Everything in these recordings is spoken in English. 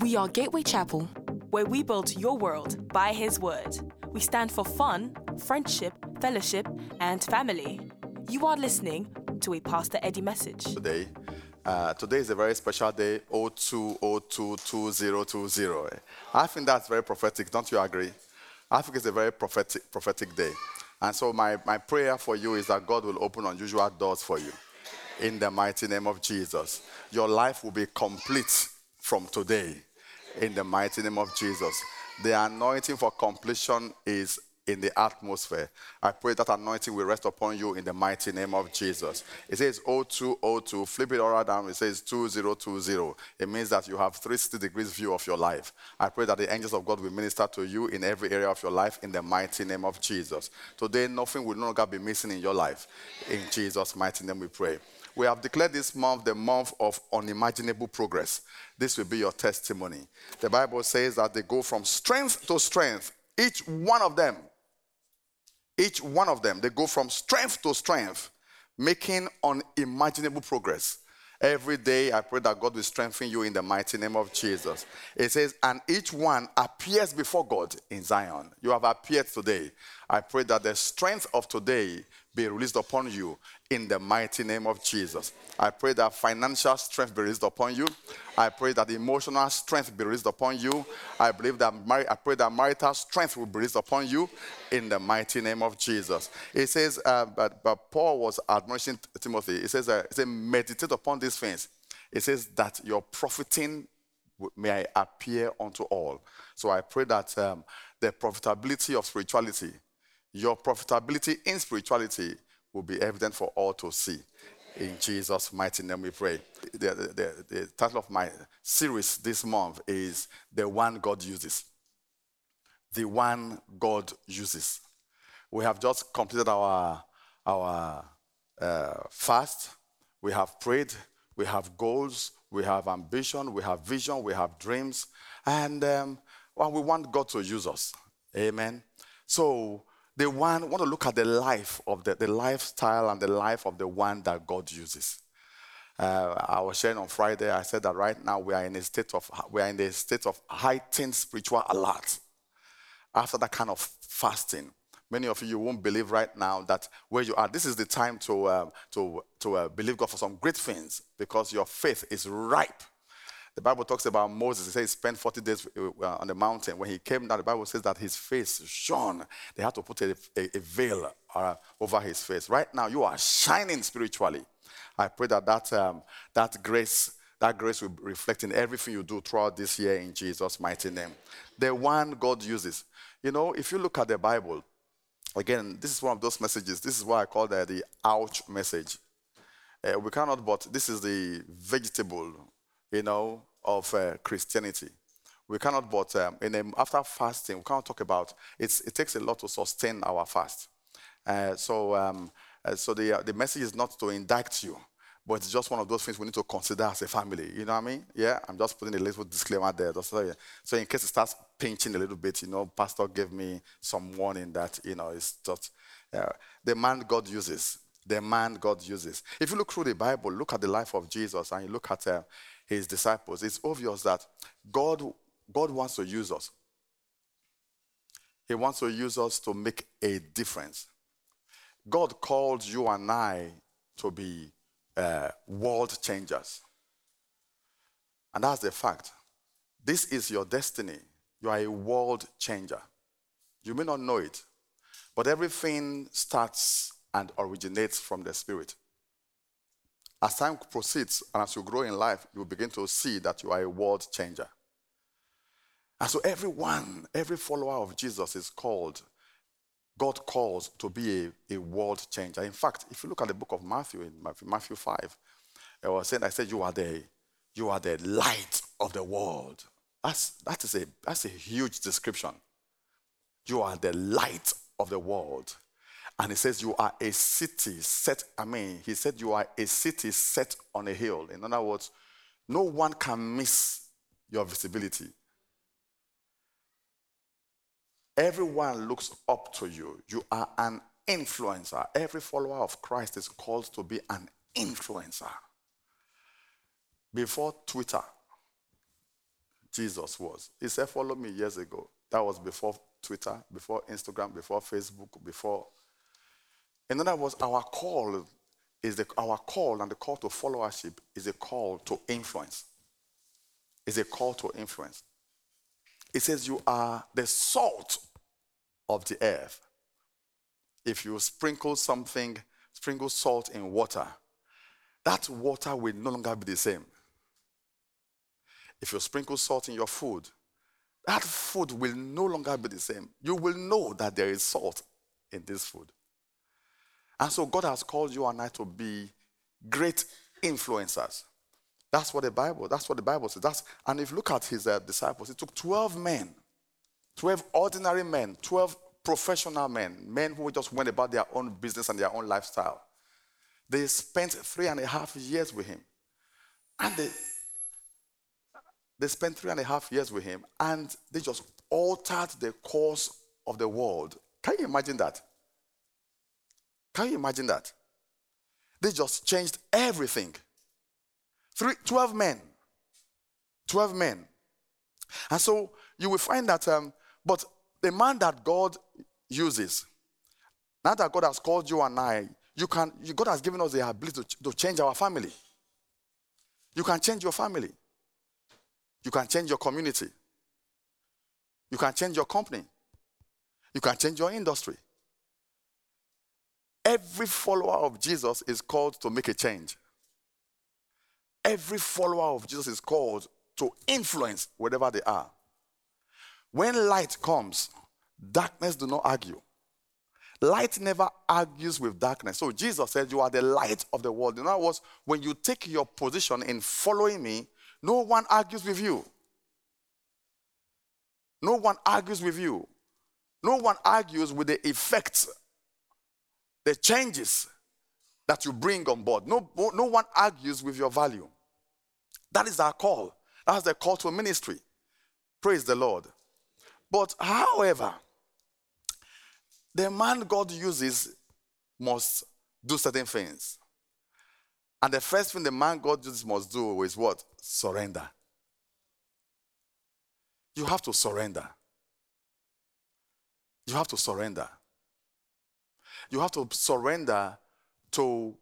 We are Gateway Chapel, where we build your world by His Word. We stand for fun, friendship, fellowship, and family. You are listening to a Pastor Eddie message. today. Uh, today is a very special day, 02022020. I think that's very prophetic, don't you agree? I think it's a very prophetic, prophetic day. And so my, my prayer for you is that God will open unusual doors for you. In the mighty name of Jesus. Your life will be complete from today. In the mighty name of Jesus. The anointing for completion is in the atmosphere. I pray that anointing will rest upon you in the mighty name of Jesus. It says 0202, flip it all down, it says 2020. It means that you have 360 degrees view of your life. I pray that the angels of God will minister to you in every area of your life in the mighty name of Jesus. Today, nothing will no longer be missing in your life. In Jesus' mighty name, we pray. We have declared this month the month of unimaginable progress. This will be your testimony. The Bible says that they go from strength to strength, each one of them each one of them, they go from strength to strength, making unimaginable progress. Every day, I pray that God will strengthen you in the mighty name of Jesus. It says, and each one appears before God in Zion. You have appeared today. I pray that the strength of today be released upon you in the mighty name of Jesus. I pray that financial strength be released upon you. I pray that emotional strength be released upon you. I believe that I pray that marital strength will be released upon you in the mighty name of Jesus. It says, uh, but, but Paul was admonishing Timothy. It says, uh, it says, meditate upon these things. It says that your profiting may appear unto all. So I pray that um, the profitability of spirituality, your profitability in spirituality will be evident for all to see. In Jesus' mighty name we pray. The, the, the, the title of my series this month is The One God Uses. The One God Uses. We have just completed our, our uh, fast. We have prayed. We have goals. We have ambition. We have vision. We have dreams. And um, well, we want God to use us. Amen. So the one want to look at the life of the, the lifestyle and the life of the one that God uses. Uh, I was sharing on Friday. I said that right now we are in a state of we are in a state of heightened spiritual alert. After that kind of fasting, many of you, you won't believe right now that where you are. This is the time to uh, to to uh, believe God for some great things because your faith is ripe. The Bible talks about Moses. It says he spent 40 days uh, on the mountain. When he came down, the Bible says that his face shone. They had to put a, a, a veil uh, over his face. Right now, you are shining spiritually. I pray that that, um, that grace that grace will reflect in everything you do throughout this year in Jesus' mighty name. The one God uses. You know, if you look at the Bible, again, this is one of those messages. This is what I call the, the ouch message. Uh, we cannot, but this is the vegetable, you know, of uh, Christianity. We cannot, but um, in after fasting, we cannot talk about it's, it takes a lot to sustain our fast. Uh, so, um, uh, so the, uh, the message is not to indict you, but it's just one of those things we need to consider as a family. You know what I mean? Yeah, I'm just putting a little disclaimer there. So in case it starts pinching a little bit, you know, Pastor gave me some warning that, you know, it's just uh, the man God uses. The man God uses. If you look through the Bible, look at the life of Jesus and you look at uh, his disciples, it's obvious that God, God wants to use us. He wants to use us to make a difference. God called you and I to be uh, world changers. And that's the fact. This is your destiny. You are a world changer. You may not know it, but everything starts and originates from the Spirit. As time proceeds and as you grow in life, you begin to see that you are a world changer. And so, everyone, every follower of Jesus is called God calls to be a, a, world changer. In fact, if you look at the book of Matthew, in Matthew 5, I was saying, I said, you are the, you are the light of the world. That's, that is a, that's a huge description. You are the light of the world. And he says, you are a city set, I mean, he said, you are a city set on a hill. In other words, no one can miss your visibility. Everyone looks up to you. You are an influencer. Every follower of Christ is called to be an influencer. Before Twitter, Jesus was. He said, Follow me years ago. That was before Twitter, before Instagram, before Facebook, before. In other words, our call is the, our call and the call to followership is a call to influence. Is a call to influence. It says you are the salt of the earth. If you sprinkle something, sprinkle salt in water, that water will no longer be the same. If you sprinkle salt in your food, that food will no longer be the same. You will know that there is salt in this food. And so God has called you and I to be great influencers. That's what the Bible, that's what the Bible says. That's, and if you look at his uh, disciples, it took 12 men, 12 ordinary men, 12 professional men, men who just went about their own business and their own lifestyle. They spent three and a half years with him. And they, they spent three and a half years with him and they just altered the course of the world. Can you imagine that? Can you imagine that? They just changed everything. Three, 12 men. 12 men. And so you will find that, um, but the man that God uses, now that God has called you and I, you can, God has given us the ability to, to change our family. You can change your family. You can change your community. You can change your company. You can change your industry. Every follower of Jesus is called to make a change. Every follower of Jesus is called to influence wherever they are. When light comes, darkness do not argue. Light never argues with darkness. So Jesus said, You are the light of the world. In other words, when you take your position in following me, no one argues with you. No one argues with you. No one argues with the effects, the changes that you bring on board. No, no one argues with your value. That is our call. That's the call to ministry. Praise the Lord. But however, the man God uses must do certain things. And the first thing the man God uses must do is what? Surrender. You have to surrender. You have to surrender. You have to surrender to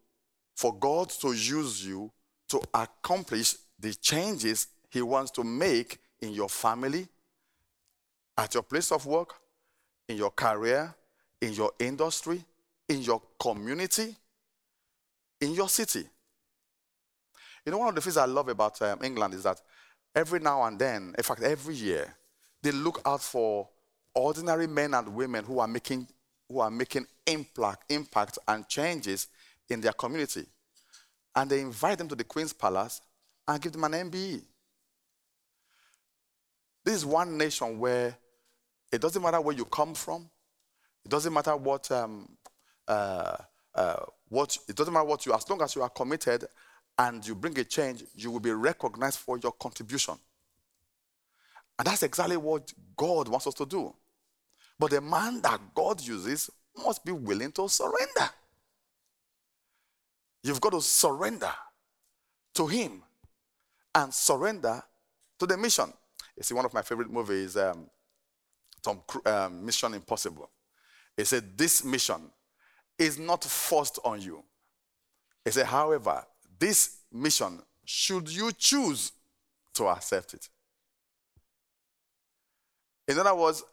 for God to use you to accomplish the changes He wants to make in your family, at your place of work, in your career, in your industry, in your community, in your city. You know, one of the things I love about um, England is that every now and then, in fact, every year, they look out for ordinary men and women who are making, who are making impact, impact and changes in their community. And they invite them to the Queen's Palace and give them an MBE. This is one nation where it doesn't matter where you come from, it doesn't matter what, um, uh, uh, what, it doesn't matter what you, as long as you are committed and you bring a change, you will be recognized for your contribution. And that's exactly what God wants us to do. But the man that God uses must be willing to surrender. You've got to surrender to Him and surrender to the mission. You see, one of my favorite movies, um, Tom um, Mission Impossible. He said, This mission is not forced on you. He said, However, this mission, should you choose to accept it. In other words,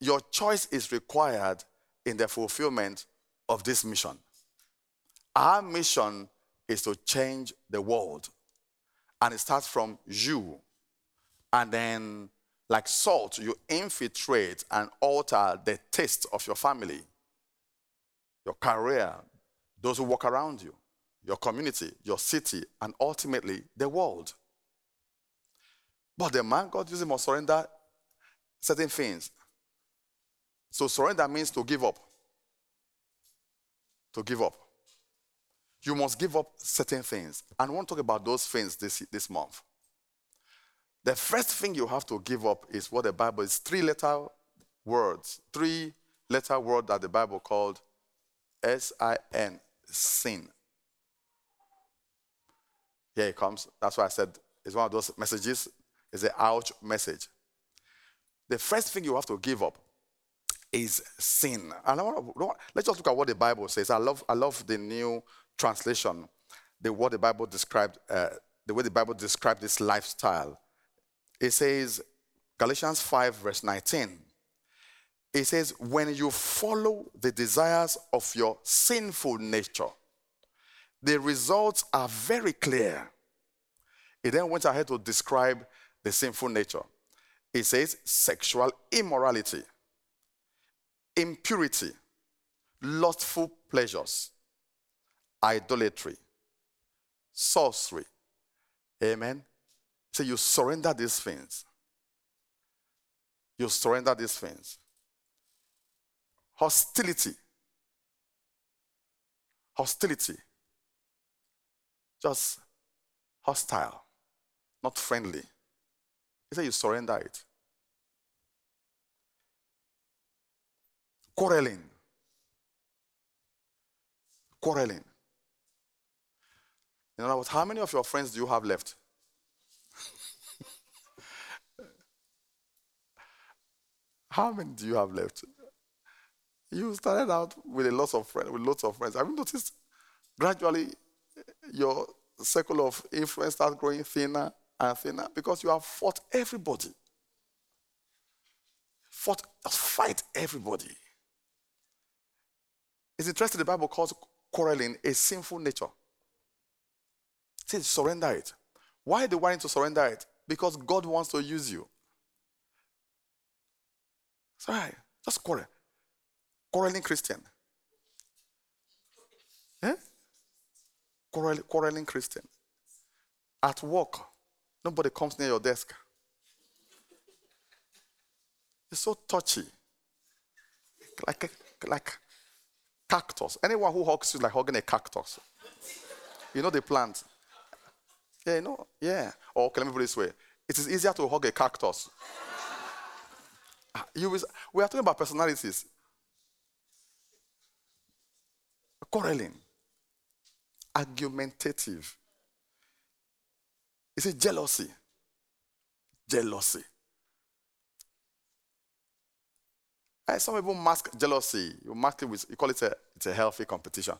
your choice is required in the fulfillment of this mission. Our mission is to change the world. And it starts from you. And then, like salt, you infiltrate and alter the taste of your family, your career, those who walk around you your community, your city, and ultimately the world. But the man God uses must surrender certain things. So surrender means to give up. To give up. You must give up certain things. And I want to talk about those things this, this month. The first thing you have to give up is what the Bible is three letter words, three letter word that the Bible called S I N, sin. Here it comes. That's why I said it's one of those messages. It's a ouch message. The first thing you have to give up is sin. And I want to, let's just look at what the Bible says. I love, I love the new translation, the what the Bible described, uh, the way the Bible described this lifestyle. It says, Galatians 5, verse 19. It says, when you follow the desires of your sinful nature, the results are very clear. It then went ahead to describe the sinful nature. It says sexual immorality, impurity, lustful pleasures, idolatry, sorcery. Amen. So you surrender these things. You surrender these things. Hostility. Hostility. Just hostile, not friendly. He said you surrender it. Quarreling. Quarreling. In other words, how many of your friends do you have left? how many do you have left? You started out with a lot of friends, with lots of friends. Have you noticed gradually your circle of influence starts growing thinner and thinner because you have fought everybody. Fought, fight everybody. It's interesting the Bible calls quarreling a sinful nature. Says surrender it. Why do you want to surrender it? Because God wants to use you. Sorry, just quarrel. Quarreling Christian. Eh? Quarreling, quarreling Christian. At work, nobody comes near your desk. It's so touchy. Like, like cactus. Anyone who hugs you like hugging a cactus. You know the plant. Yeah, you know, yeah. Or okay, let me put it this way. It is easier to hug a cactus. You was, we are talking about personalities. Quarreling argumentative. It's a jealousy. Jealousy. And eh, some people mask jealousy. You mask it with, you call it a, it's a healthy competition.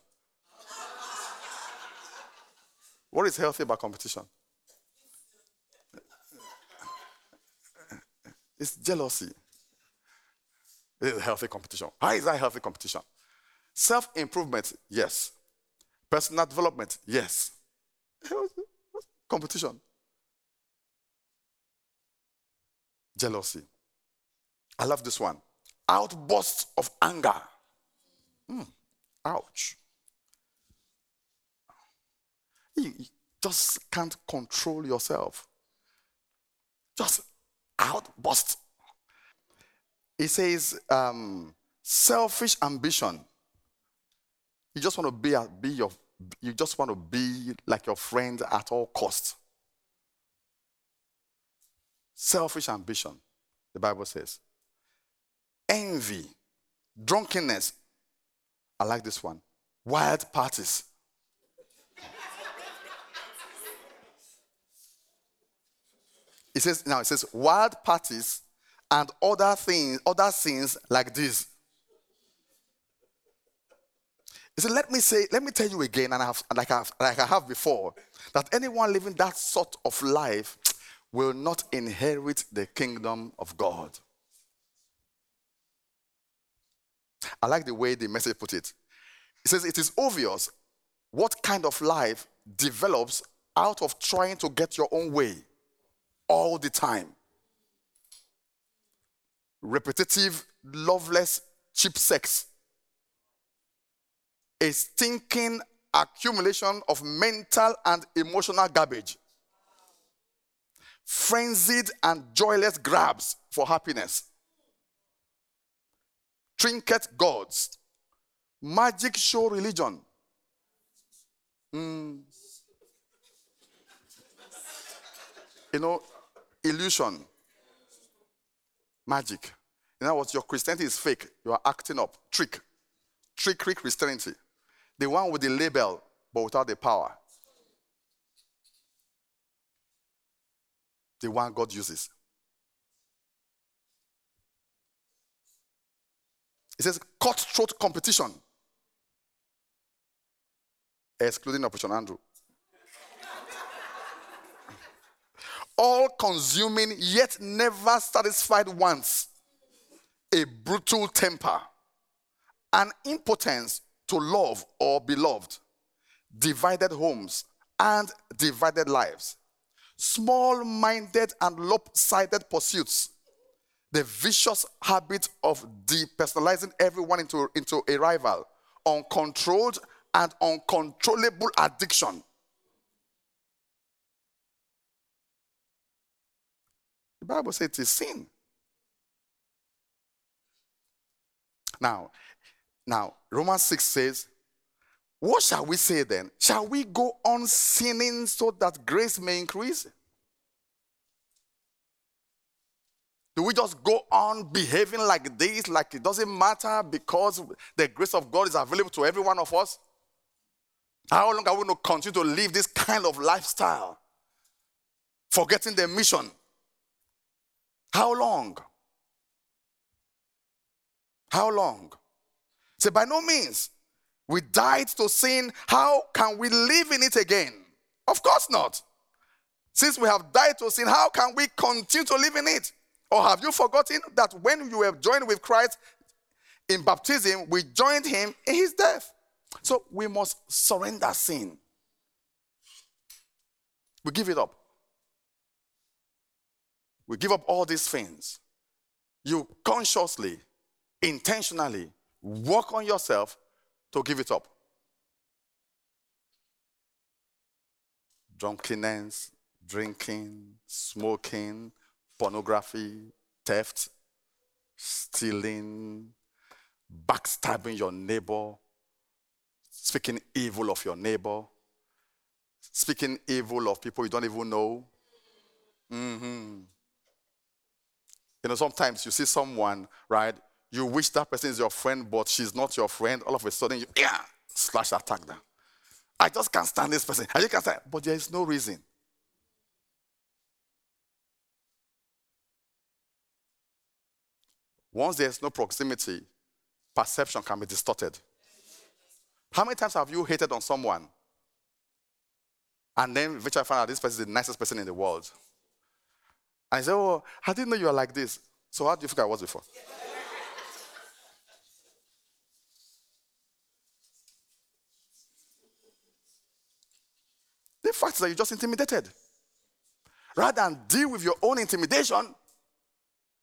what is healthy about competition? It's jealousy. It's a healthy competition. How is that healthy competition? Self improvement, yes. Personal development, yes. Competition. Jealousy. I love this one. Outbursts of anger. Mm. Ouch. You, just can't control yourself. Just outburst. It says um, selfish ambition. You just want to be, be your, you just want to be like your friend at all costs. Selfish ambition, the Bible says. Envy, drunkenness. I like this one. Wild parties. it says now it says wild parties and other things, other sins like this. He said, Let me say, let me tell you again, and I have, like, I have, like I have before, that anyone living that sort of life will not inherit the kingdom of God. I like the way the message put it. It says, It is obvious what kind of life develops out of trying to get your own way all the time. Repetitive, loveless, cheap sex a stinking accumulation of mental and emotional garbage, frenzied and joyless grabs for happiness, trinket gods, magic show religion. Mm. You know, illusion, magic. You know what? Your Christianity is fake. You are acting up. Trick. Trickery Christianity. The one with the label, but without the power. the one God uses. It says cutthroat competition, excluding Operation Andrew. All consuming, yet never satisfied wants, a brutal temper, an impotence to love or be loved, divided homes and divided lives, small minded and lopsided pursuits the vicious habit of depersonalizing everyone into, into a rival, uncontrolled and uncontrollable addiction. The Bible says it is sin. Now, now Romans 6 says, What shall we say then? Shall we go on sinning so that grace may increase? Do we just go on behaving like this, like it doesn't matter because the grace of God is available to every one of us? How long are we going to continue to live this kind of lifestyle? Forgetting the mission. How long? How long? Say, by no means. We died to sin. How can we live in it again? Of course not. Since we have died to sin, how can we continue to live in it? Or have you forgotten that when you were joined with Christ in baptism, we joined him in his death? So we must surrender sin. We give it up. We give up all these things. You consciously, intentionally work on yourself to give it up. Drunkenness, drinking, smoking, pornography, theft, stealing, backstabbing your neighbor, speaking evil of your neighbor, speaking evil of people you don't even know. Mm-hmm. You know, sometimes you see someone, right? You wish that person is your friend, but she's not your friend. All of a sudden, you yeah, slash attack them. I just can't stand this person. I just can't stand, but there is no reason. Once there's no proximity, perception can be distorted. How many times have you hated on someone and then eventually find out this person is the nicest person in the world? And you say, Oh, I didn't know you were like this. So how do you think I was before? the fact is that you're just intimidated. Rather than deal with your own intimidation,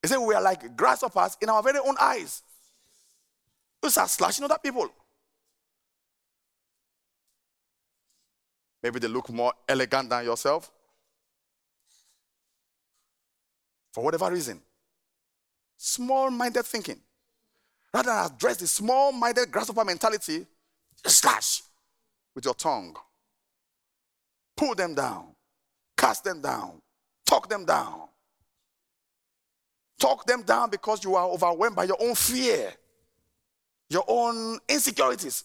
he said, We are like grasshoppers in our very own eyes. You start slashing other people. Maybe they look more elegant than yourself. For whatever reason. Small minded thinking. Rather than address the small minded grasshopper mentality, slash with your tongue. Pull them down. Cast them down. Talk them down. Talk them down because you are overwhelmed by your own fear, your own insecurities.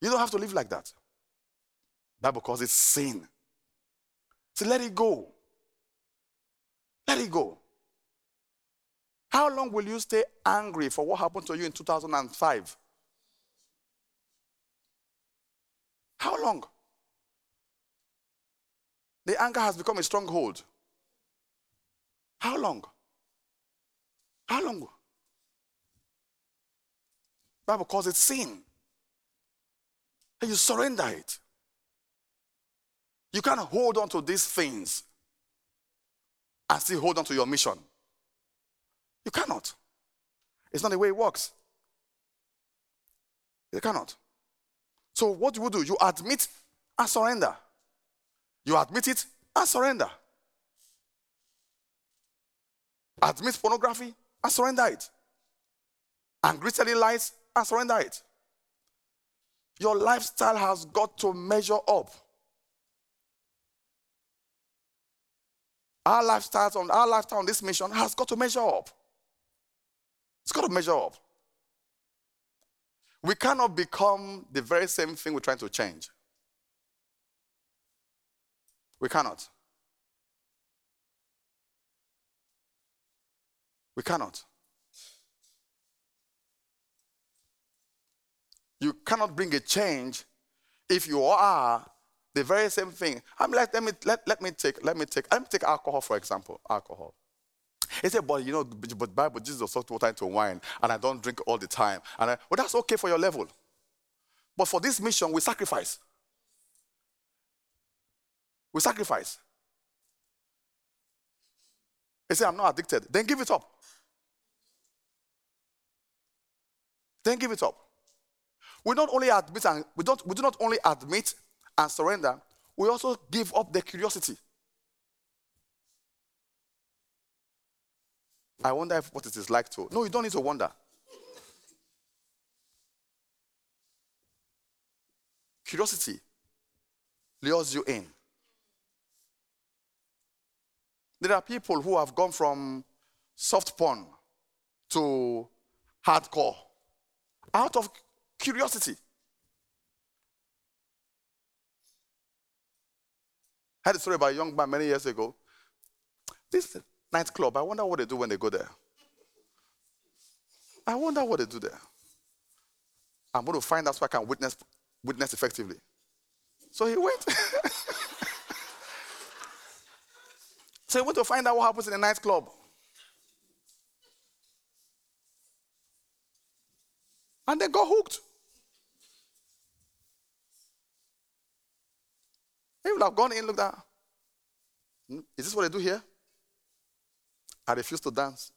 You don't have to live like that. Bible calls it sin. So let it go. Let it go. How long will you stay angry for what happened to you in 2005? How long? The anger has become a stronghold. How long? How long? Bible calls it sin. And you surrender it. You can't hold on to these things and still hold on to your mission. You cannot. It's not the way it works. You cannot. So, what do you do? You admit and surrender. You admit it and surrender. Admit pornography and surrender it. And telling lies and surrender it. Your lifestyle has got to measure up. Our lifestyle on our lifestyle on this mission has got to measure up. It's got to measure up. We cannot become the very same thing we're trying to change. We cannot. We cannot. You cannot bring a change if you are the very same thing. I'm like, let me let, let me take let me take let me take alcohol for example. Alcohol. He said, but you know, but Bible Jesus talked water into wine, and I don't drink all the time. And I, well, that's okay for your level. But for this mission, we sacrifice. We sacrifice. He said, I'm not addicted. Then give it up. Then give it up. We not only admit and we don't we do not only admit and surrender, we also give up the curiosity. I wonder if what it is like to. No, you don't need to wonder. Curiosity lures you in. There are people who have gone from soft porn to hardcore out of Curiosity. I had a story about a young man many years ago. This nightclub, I wonder what they do when they go there. I wonder what they do there. I'm going to find out so I can witness, witness effectively. So he went. so you want to find out what happens in a nightclub. And they got hooked. He would have gone in, looked at, hmm, is this what they do here? I refuse to dance.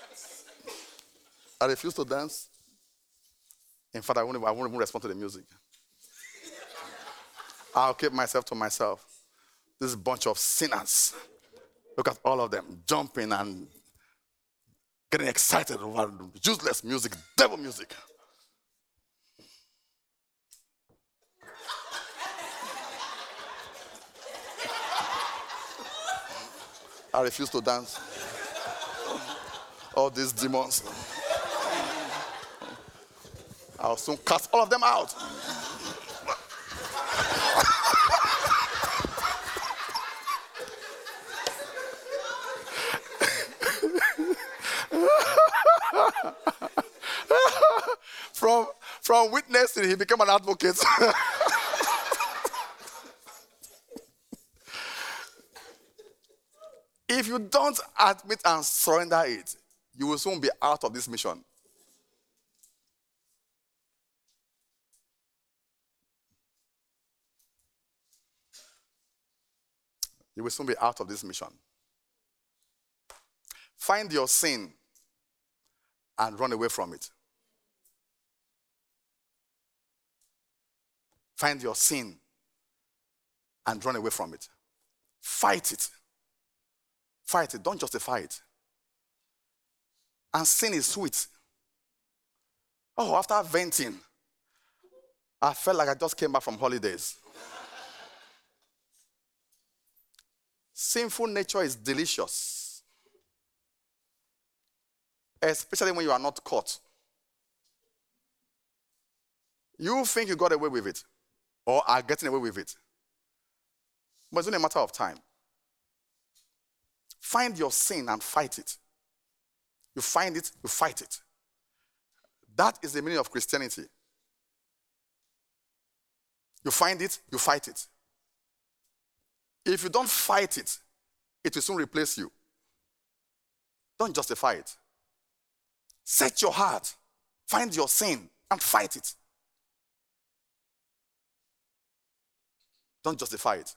I refuse to dance. In fact, I won't, I won't even respond to the music. I'll keep myself to myself. This bunch of sinners. Look at all of them jumping and getting excited over useless music, devil music. I refuse to dance. All these demons. I'll soon cast all of them out. from, from witnessing, he became an advocate. If you don't admit and surrender it, you will soon be out of this mission. You will soon be out of this mission. Find your sin and run away from it. Find your sin and run away from it. Fight it. Fight it, don't justify it. And sin is sweet. Oh, after venting, I felt like I just came back from holidays. Sinful nature is delicious, especially when you are not caught. You think you got away with it or are getting away with it, but it's only a matter of time. Find your sin and fight it. You find it, you fight it. That is the meaning of Christianity. You find it, you fight it. If you don't fight it, it will soon replace you. Don't justify it. Set your heart, find your sin, and fight it. Don't justify it.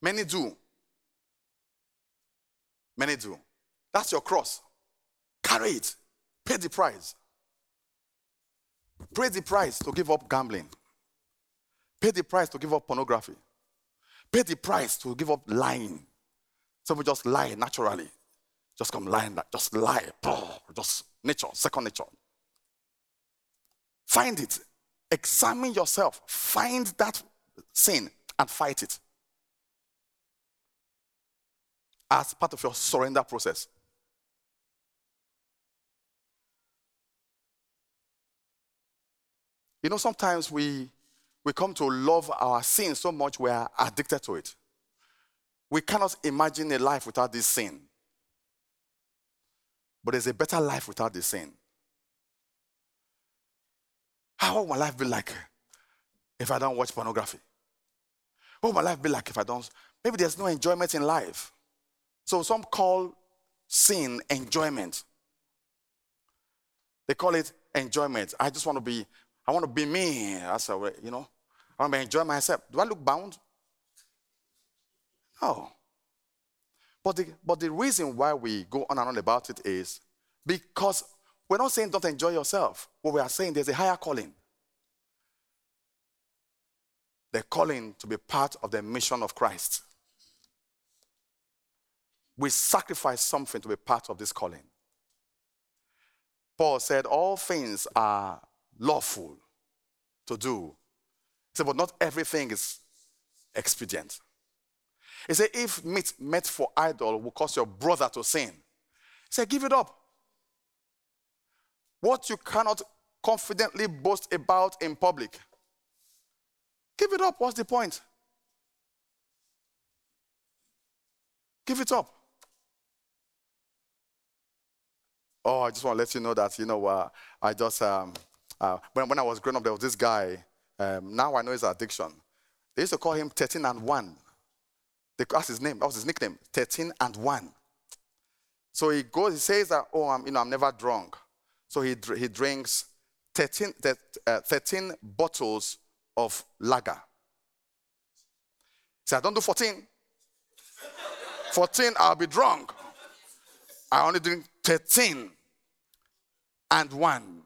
Many do. Many do. That's your cross. Carry it. Pay the price. Pay the price to give up gambling. Pay the price to give up pornography. Pay the price to give up lying. Some people just lie naturally. Just come lying, just lie. Just nature, second nature. Find it. Examine yourself. Find that sin and fight it. as part of your surrender process. You know, sometimes we, we come to love our sin so much we are addicted to it. We cannot imagine a life without this sin. But there's a better life without the sin. How will my life be like if I don't watch pornography? What will my life be like if I don't? Maybe there's no enjoyment in life. So some call sin enjoyment. They call it enjoyment. I just want to be, I want to be me. That's a way, you know. I want to enjoy myself. Do I look bound? No. But the, but the reason why we go on and on about it is because we're not saying don't enjoy yourself. What we are saying there's a higher calling. The calling to be part of the mission of Christ. We sacrifice something to be part of this calling. Paul said, All things are lawful to do. He said, But not everything is expedient. He said, If meat meant for idol will cause your brother to sin, he said, Give it up. What you cannot confidently boast about in public, give it up. What's the point? Give it up. Oh, I just want to let you know that, you know, uh, I just, um, uh, when, when I was growing up, there was this guy. Um, now I know his addiction. They used to call him 13 and 1. That's his name. That was his nickname, 13 and 1. So he goes, he says that, oh, I'm, you know, I'm never drunk. So he, he drinks 13, uh, 13 bottles of lager. He said, I don't do 14. 14, I'll be drunk. I only drink 13 and 1.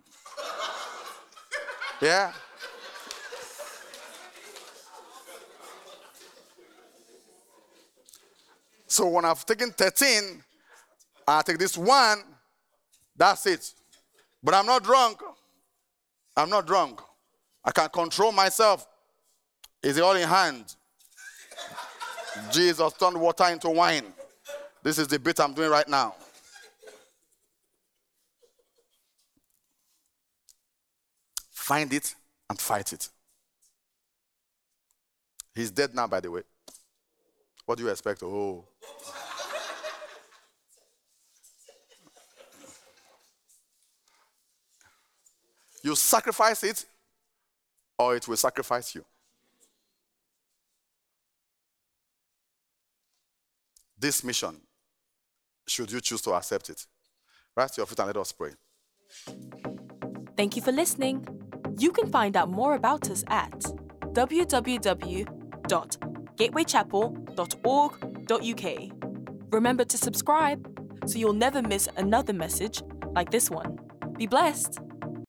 Yeah? So when I've taken 13, I take this one, that's it. But I'm not drunk. I'm not drunk. I can control myself. Is it all in hand? Jesus turned water into wine. This is the bit I'm doing right now. Find it and fight it. He's dead now, by the way. What do you expect? Oh. you sacrifice it, or it will sacrifice you. This mission, should you choose to accept it, rise to your feet and let us pray. Thank you for listening. You can find out more about us at www.gatewaychapel.org.uk. Remember to subscribe so you'll never miss another message like this one. Be blessed.